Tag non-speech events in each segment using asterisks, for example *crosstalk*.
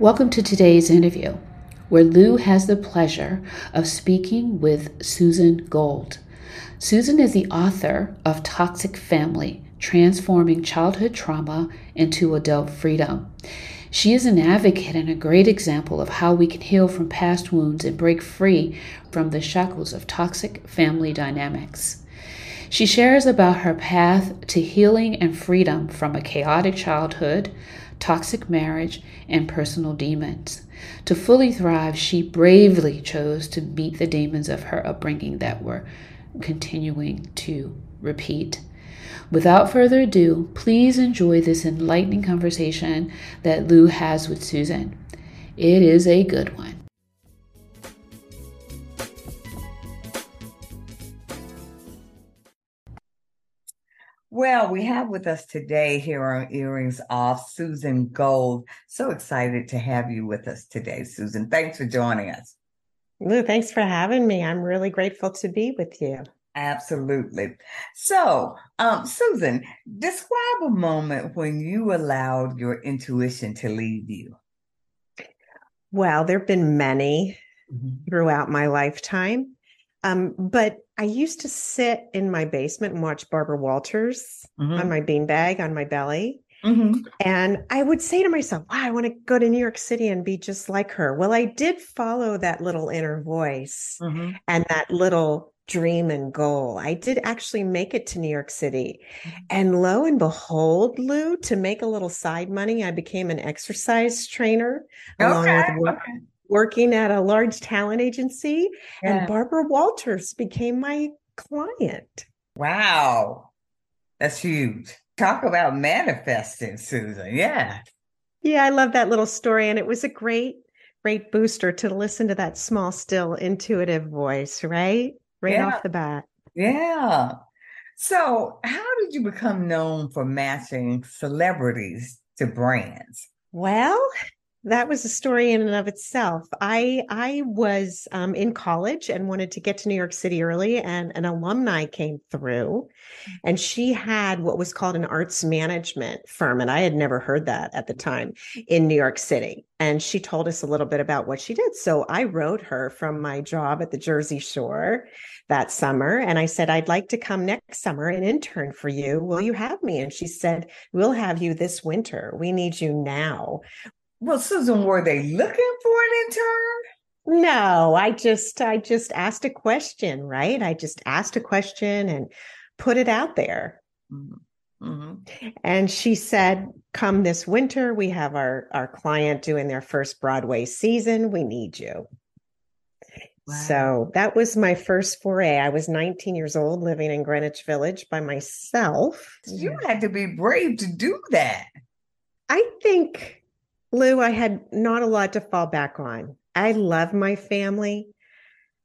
Welcome to today's interview, where Lou has the pleasure of speaking with Susan Gold. Susan is the author of Toxic Family Transforming Childhood Trauma into Adult Freedom. She is an advocate and a great example of how we can heal from past wounds and break free from the shackles of toxic family dynamics. She shares about her path to healing and freedom from a chaotic childhood, toxic marriage, and personal demons. To fully thrive, she bravely chose to meet the demons of her upbringing that were continuing to repeat. Without further ado, please enjoy this enlightening conversation that Lou has with Susan. It is a good one. Well, we have with us today here on Earrings Off Susan Gold. So excited to have you with us today, Susan. Thanks for joining us. Lou, thanks for having me. I'm really grateful to be with you. Absolutely. So, um, Susan, describe a moment when you allowed your intuition to lead you. Well, there have been many mm-hmm. throughout my lifetime. Um, but I used to sit in my basement and watch Barbara Walters mm-hmm. on my beanbag on my belly. Mm-hmm. And I would say to myself, wow, I want to go to New York City and be just like her. Well, I did follow that little inner voice mm-hmm. and that little dream and goal. I did actually make it to New York City. And lo and behold, Lou, to make a little side money, I became an exercise trainer okay. along with work, okay working at a large talent agency, yeah. and Barbara Walters became my client. Wow. That's huge. Talk about manifesting, Susan. Yeah. Yeah, I love that little story. And it was a great, great booster to listen to that small, still, intuitive voice, right? Right yeah. off the bat. Yeah. So, how did you become known for matching celebrities to brands? Well, that was a story in and of itself. I I was um, in college and wanted to get to New York City early, and an alumni came through, and she had what was called an arts management firm, and I had never heard that at the time in New York City. And she told us a little bit about what she did. So I wrote her from my job at the Jersey Shore that summer, and I said, "I'd like to come next summer and intern for you. Will you have me?" And she said, "We'll have you this winter. We need you now." Well, Susan, were they looking for an intern? No, I just I just asked a question, right? I just asked a question and put it out there. Mm-hmm. mm-hmm. And she said, "Come this winter, we have our our client doing their first Broadway season. We need you." Wow. So that was my first foray. I was 19 years old, living in Greenwich Village by myself. You had to be brave to do that. I think Lou, I had not a lot to fall back on. I love my family,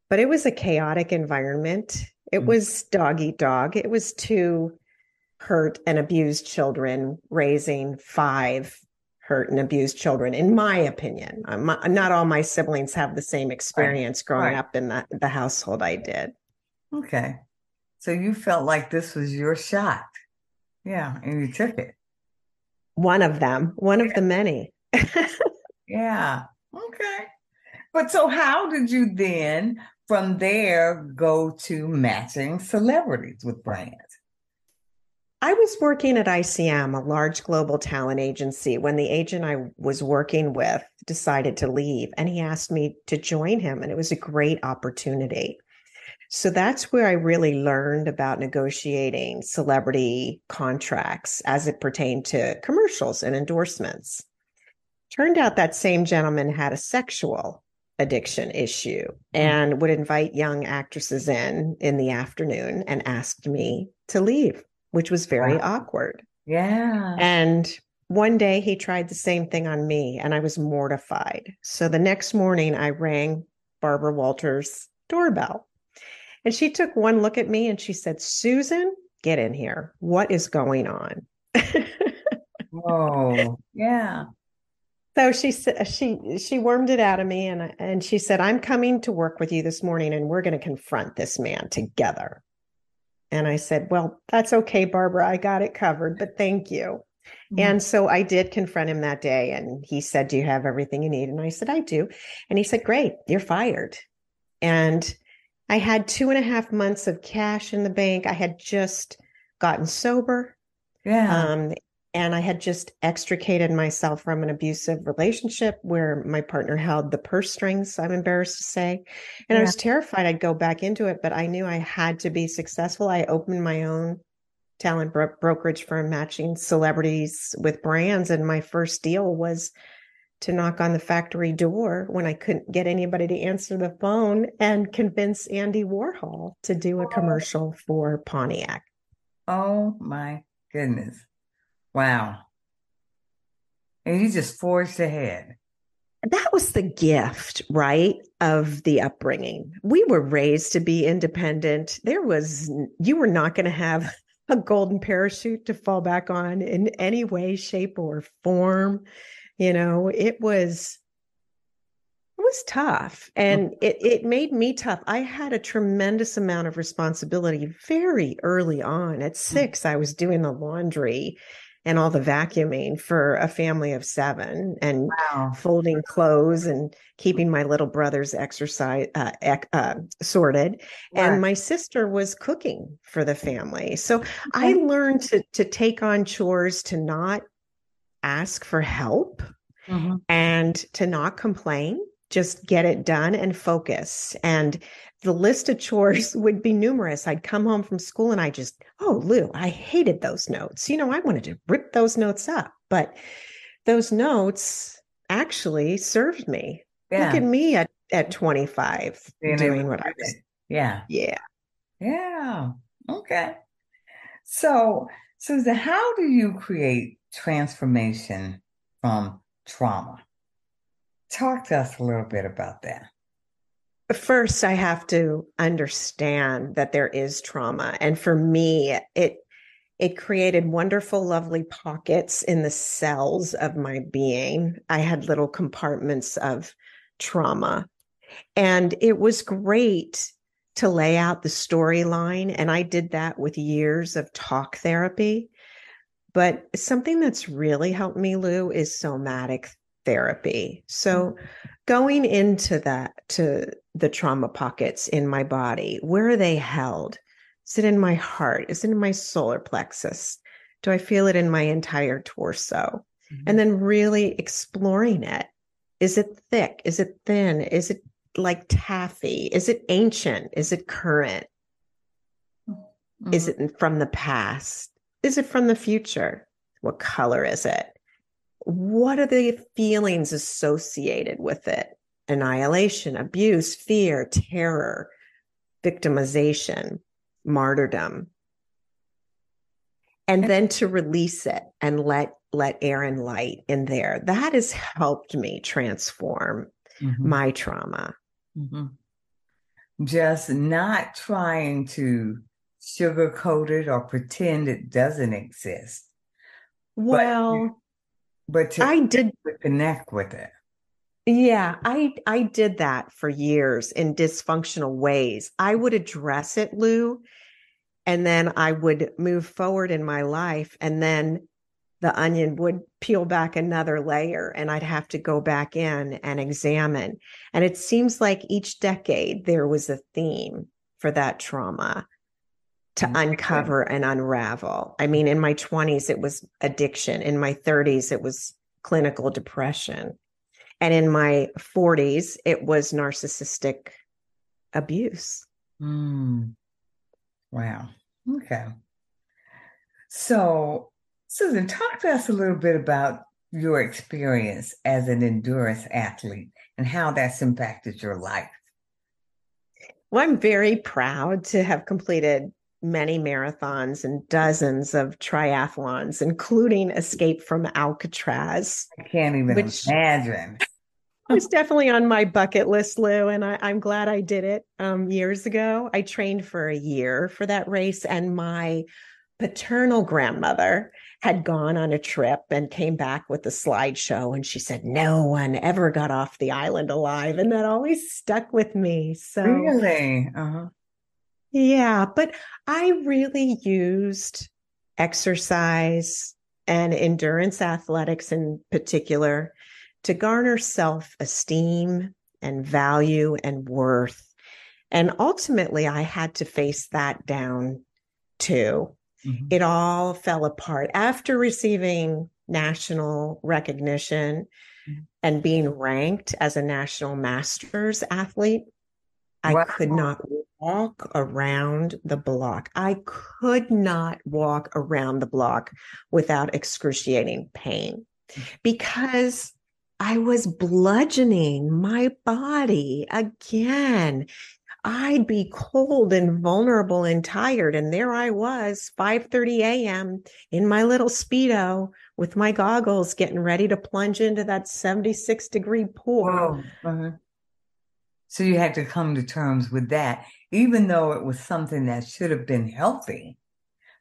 but it was a chaotic environment. It mm. was dog eat dog. It was two hurt and abused children raising five hurt and abused children, in my opinion. not all my siblings have the same experience right. growing right. up in the, the household I did. Okay. So you felt like this was your shot. Yeah. And you took it. One of them, one of the many. Yeah. Okay. But so how did you then from there go to matching celebrities with brands? I was working at ICM, a large global talent agency, when the agent I was working with decided to leave and he asked me to join him. And it was a great opportunity. So that's where I really learned about negotiating celebrity contracts as it pertained to commercials and endorsements. Turned out that same gentleman had a sexual addiction issue hmm. and would invite young actresses in in the afternoon and asked me to leave, which was very wow. awkward. Yeah. And one day he tried the same thing on me and I was mortified. So the next morning I rang Barbara Walters' doorbell. And she took one look at me and she said, Susan, get in here. What is going on? *laughs* oh, yeah. So she said she she wormed it out of me and and she said, "I'm coming to work with you this morning and we're going to confront this man together." And I said, "Well, that's okay, Barbara. I got it covered, but thank you." Mm-hmm. And so I did confront him that day and he said, "Do you have everything you need?" And I said, "I do." And he said, "Great, you're fired." And I had two and a half months of cash in the bank. I had just gotten sober. Yeah. Um, and I had just extricated myself from an abusive relationship where my partner held the purse strings, I'm embarrassed to say. And yeah. I was terrified I'd go back into it, but I knew I had to be successful. I opened my own talent bro- brokerage firm matching celebrities with brands. And my first deal was to knock on the factory door when I couldn't get anybody to answer the phone and convince Andy Warhol to do a oh. commercial for Pontiac. Oh my goodness. Wow. And you just forged ahead. That was the gift, right? Of the upbringing. We were raised to be independent. There was, you were not going to have *laughs* a golden parachute to fall back on in any way, shape, or form. You know, it was, it was tough and mm. it, it made me tough. I had a tremendous amount of responsibility very early on. At mm. six, I was doing the laundry and all the vacuuming for a family of seven and wow. folding clothes and keeping my little brother's exercise uh, uh, sorted right. and my sister was cooking for the family so okay. i learned to to take on chores to not ask for help mm-hmm. and to not complain just get it done and focus and the list of chores *laughs* would be numerous. I'd come home from school and I just, oh, Lou, I hated those notes. You know, I wanted to rip those notes up, but those notes actually served me. Yeah. Look at me at, at 25 Being doing what I was. Yeah. Yeah. Yeah. Okay. So, Susan, how do you create transformation from trauma? Talk to us a little bit about that first i have to understand that there is trauma. And for me it it created wonderful lovely pockets in the cells of my being. I had little compartments of trauma. And it was great to lay out the storyline and i did that with years of talk therapy. But something that's really helped me lou is somatic therapy so mm-hmm. going into that to the trauma pockets in my body? Where are they held? Is it in my heart? Is it in my solar plexus? Do I feel it in my entire torso? Mm-hmm. And then really exploring it. Is it thick? Is it thin? Is it like taffy? Is it ancient? Is it current? Mm-hmm. Is it from the past? Is it from the future? What color is it? What are the feelings associated with it? annihilation, abuse, fear, terror, victimization, martyrdom. And then to release it and let let air and light in there. That has helped me transform mm-hmm. my trauma. Mm-hmm. Just not trying to sugarcoat it or pretend it doesn't exist. Well, but, to, I did connect with it. Yeah, I I did that for years in dysfunctional ways. I would address it, Lou, and then I would move forward in my life and then the onion would peel back another layer and I'd have to go back in and examine. And it seems like each decade there was a theme for that trauma to mm-hmm. uncover and unravel. I mean, in my 20s, it was addiction. In my 30s, it was clinical depression. And in my 40s, it was narcissistic abuse. Mm. Wow. Okay. So, Susan, talk to us a little bit about your experience as an endurance athlete and how that's impacted your life. Well, I'm very proud to have completed many marathons and dozens of triathlons, including Escape from Alcatraz. I can't even which imagine. *laughs* was definitely on my bucket list, Lou, and I, am glad I did it um, years ago. I trained for a year for that race, and my paternal grandmother had gone on a trip and came back with a slideshow and she said no one ever got off the island alive and that always stuck with me so really uh-huh. Yeah but i really used exercise and endurance athletics in particular to garner self-esteem and value and worth and ultimately i had to face that down too Mm-hmm. It all fell apart after receiving national recognition mm-hmm. and being ranked as a national masters athlete. Wow. I could not walk around the block. I could not walk around the block without excruciating pain because I was bludgeoning my body again. I'd be cold and vulnerable and tired. And there I was, 5:30 a.m. in my little Speedo with my goggles, getting ready to plunge into that 76 degree pool. Uh-huh. So you had to come to terms with that, even though it was something that should have been healthy.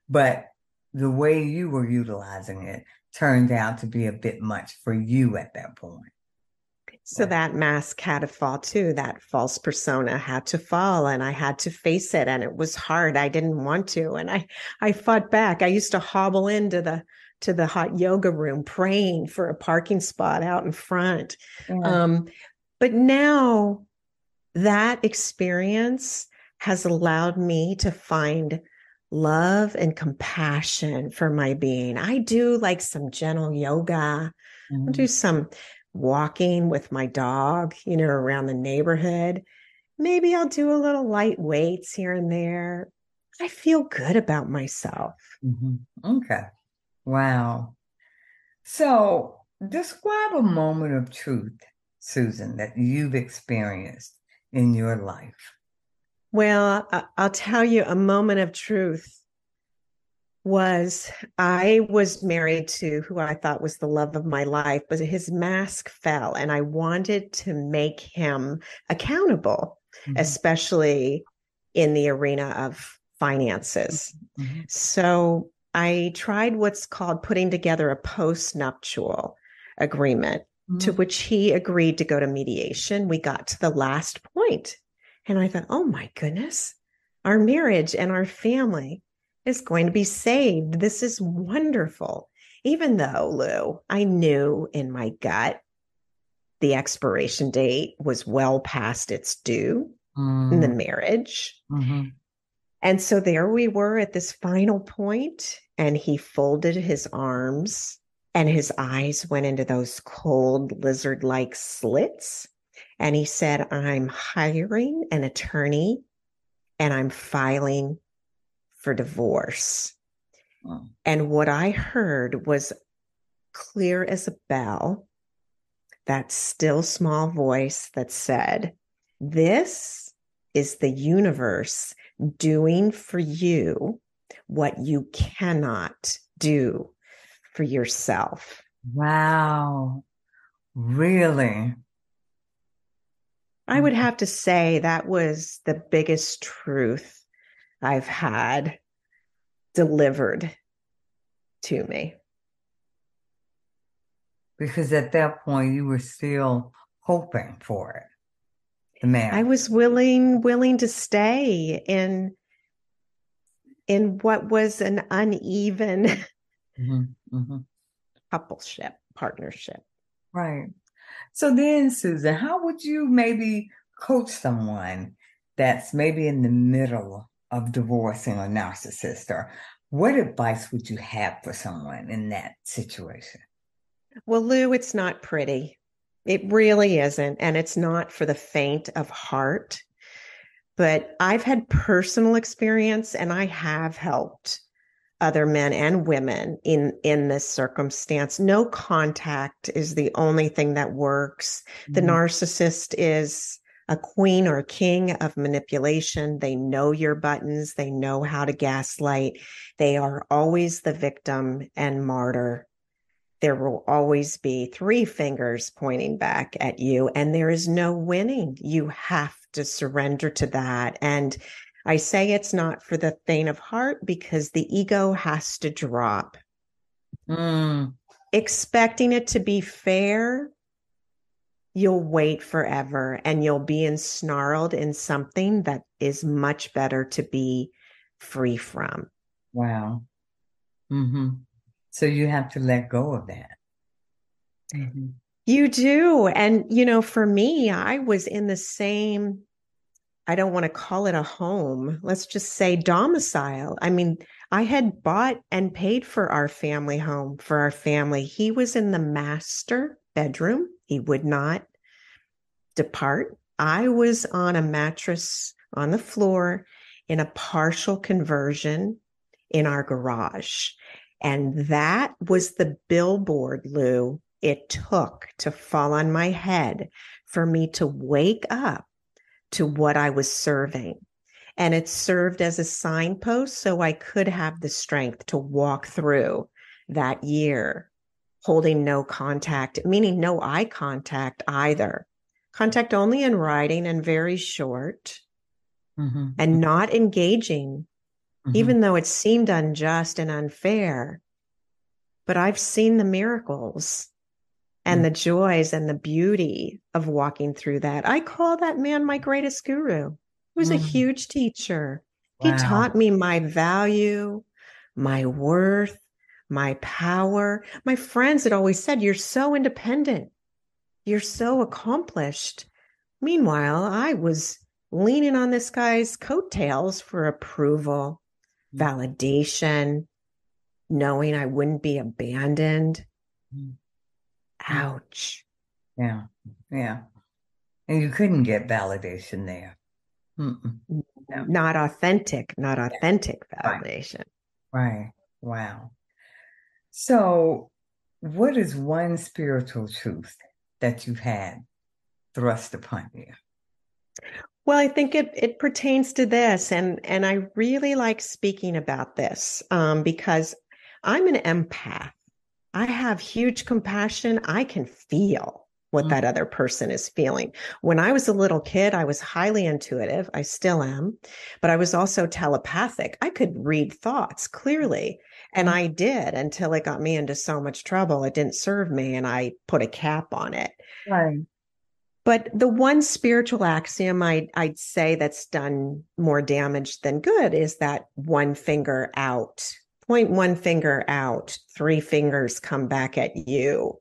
But the way you were utilizing it turned out to be a bit much for you at that point. So that mask had to fall too. That false persona had to fall and I had to face it. And it was hard. I didn't want to. And I, I fought back. I used to hobble into the, to the hot yoga room praying for a parking spot out in front. Um, but now that experience has allowed me to find love and compassion for my being. I do like some gentle yoga. Mm-hmm. I do some walking with my dog, you know, around the neighborhood. Maybe I'll do a little light weights here and there. I feel good about myself. Mm-hmm. Okay. Wow. So describe a moment of truth, Susan, that you've experienced in your life. Well, I'll tell you a moment of truth was I was married to who I thought was the love of my life, but his mask fell and I wanted to make him accountable, mm-hmm. especially in the arena of finances. Mm-hmm. So I tried what's called putting together a post nuptial agreement mm-hmm. to which he agreed to go to mediation. We got to the last point and I thought, oh my goodness, our marriage and our family is going to be saved. This is wonderful. Even though, Lou, I knew in my gut the expiration date was well past its due mm. in the mm. marriage. Mm-hmm. And so there we were at this final point, and he folded his arms and his eyes went into those cold lizard like slits. And he said, I'm hiring an attorney and I'm filing for divorce. Oh. And what I heard was clear as a bell that still small voice that said, This is the universe doing for you what you cannot do for yourself. Wow. Really? I would have to say that was the biggest truth I've had delivered to me. Because at that point you were still hoping for it. The man. I was willing willing to stay in in what was an uneven mm-hmm, mm-hmm. coupleship, partnership. Right. So then, Susan, how would you maybe coach someone that's maybe in the middle of divorcing a narcissist or what advice would you have for someone in that situation? Well, Lou, it's not pretty. It really isn't. And it's not for the faint of heart. But I've had personal experience and I have helped other men and women in in this circumstance no contact is the only thing that works mm-hmm. the narcissist is a queen or a king of manipulation. They know your buttons, they know how to gaslight. They are always the victim and martyr. There will always be three fingers pointing back at you, and there is no winning. You have to surrender to that. And I say it's not for the faint of heart because the ego has to drop. Mm. Expecting it to be fair you'll wait forever and you'll be ensnarled in something that is much better to be free from. Wow. Mm-hmm. So you have to let go of that. Mm-hmm. You do. And, you know, for me, I was in the same, I don't want to call it a home. Let's just say domicile. I mean, I had bought and paid for our family home for our family. He was in the master bedroom. He would not depart. I was on a mattress on the floor in a partial conversion in our garage. And that was the billboard, Lou, it took to fall on my head for me to wake up to what I was serving. And it served as a signpost so I could have the strength to walk through that year holding no contact, meaning no eye contact either. Contact only in writing and very short mm-hmm. and not engaging, mm-hmm. even though it seemed unjust and unfair. But I've seen the miracles and the joys and the beauty of walking through that. I call that man my greatest guru. He was a mm-hmm. huge teacher. Wow. He taught me my value, my worth, my power. My friends had always said, You're so independent. You're so accomplished. Meanwhile, I was leaning on this guy's coattails for approval, validation, knowing I wouldn't be abandoned. Mm. Ouch. Yeah. Yeah. And you couldn't get validation there. No. Not authentic, not authentic validation. Right. right. Wow. So, what is one spiritual truth that you've had thrust upon you? Well, I think it it pertains to this, and and I really like speaking about this um, because I'm an empath. I have huge compassion. I can feel what mm-hmm. that other person is feeling. When I was a little kid, I was highly intuitive. I still am, but I was also telepathic. I could read thoughts clearly. And mm-hmm. I did until it got me into so much trouble. It didn't serve me and I put a cap on it. Right. But the one spiritual axiom I'd, I'd say that's done more damage than good is that one finger out, point one finger out, three fingers come back at you.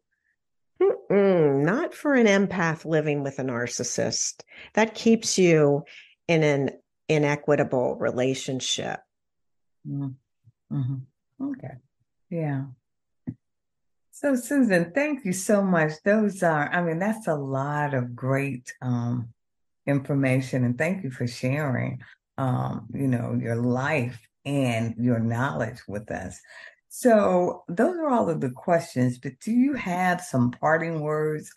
Mm-mm, not for an empath living with a narcissist. That keeps you in an inequitable relationship. Mm-hmm. mm-hmm. Okay. Yeah. So, Susan, thank you so much. Those are, I mean, that's a lot of great um, information, and thank you for sharing, um, you know, your life and your knowledge with us. So, those are all of the questions, but do you have some parting words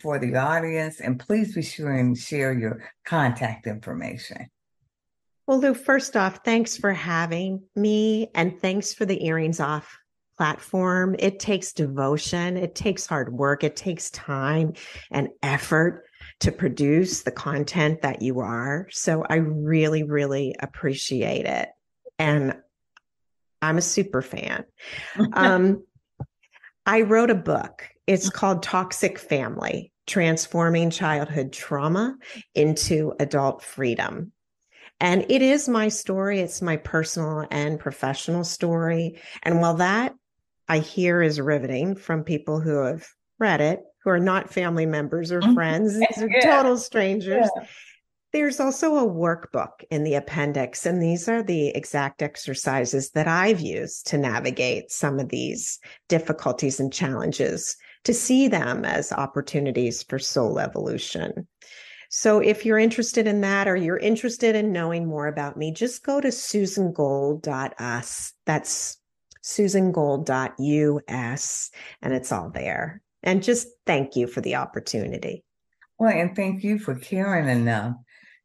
for the audience? And please be sure and share your contact information. Well, Lou, first off, thanks for having me and thanks for the earrings off platform. It takes devotion, it takes hard work, it takes time and effort to produce the content that you are. So I really, really appreciate it. And I'm a super fan. *laughs* Um, I wrote a book. It's called Toxic Family Transforming Childhood Trauma into Adult Freedom. And it is my story. It's my personal and professional story. And while that I hear is riveting from people who have read it, who are not family members or mm-hmm. friends, these are total strangers. Yeah. There's also a workbook in the appendix, and these are the exact exercises that I've used to navigate some of these difficulties and challenges to see them as opportunities for soul evolution. So if you're interested in that or you're interested in knowing more about me, just go to susangold.us. That's susangold.us, and it's all there. And just thank you for the opportunity. Well, and thank you for caring enough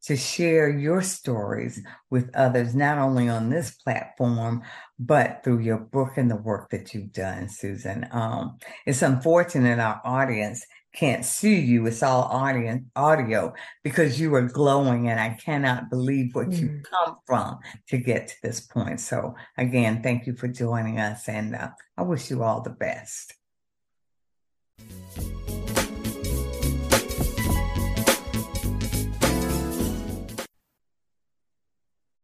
to share your stories with others, not only on this platform, but through your book and the work that you've done, Susan. Um, it's unfortunate our audience can't see you. It's all audience audio because you are glowing, and I cannot believe what mm. you've come from to get to this point. So, again, thank you for joining us, and uh, I wish you all the best.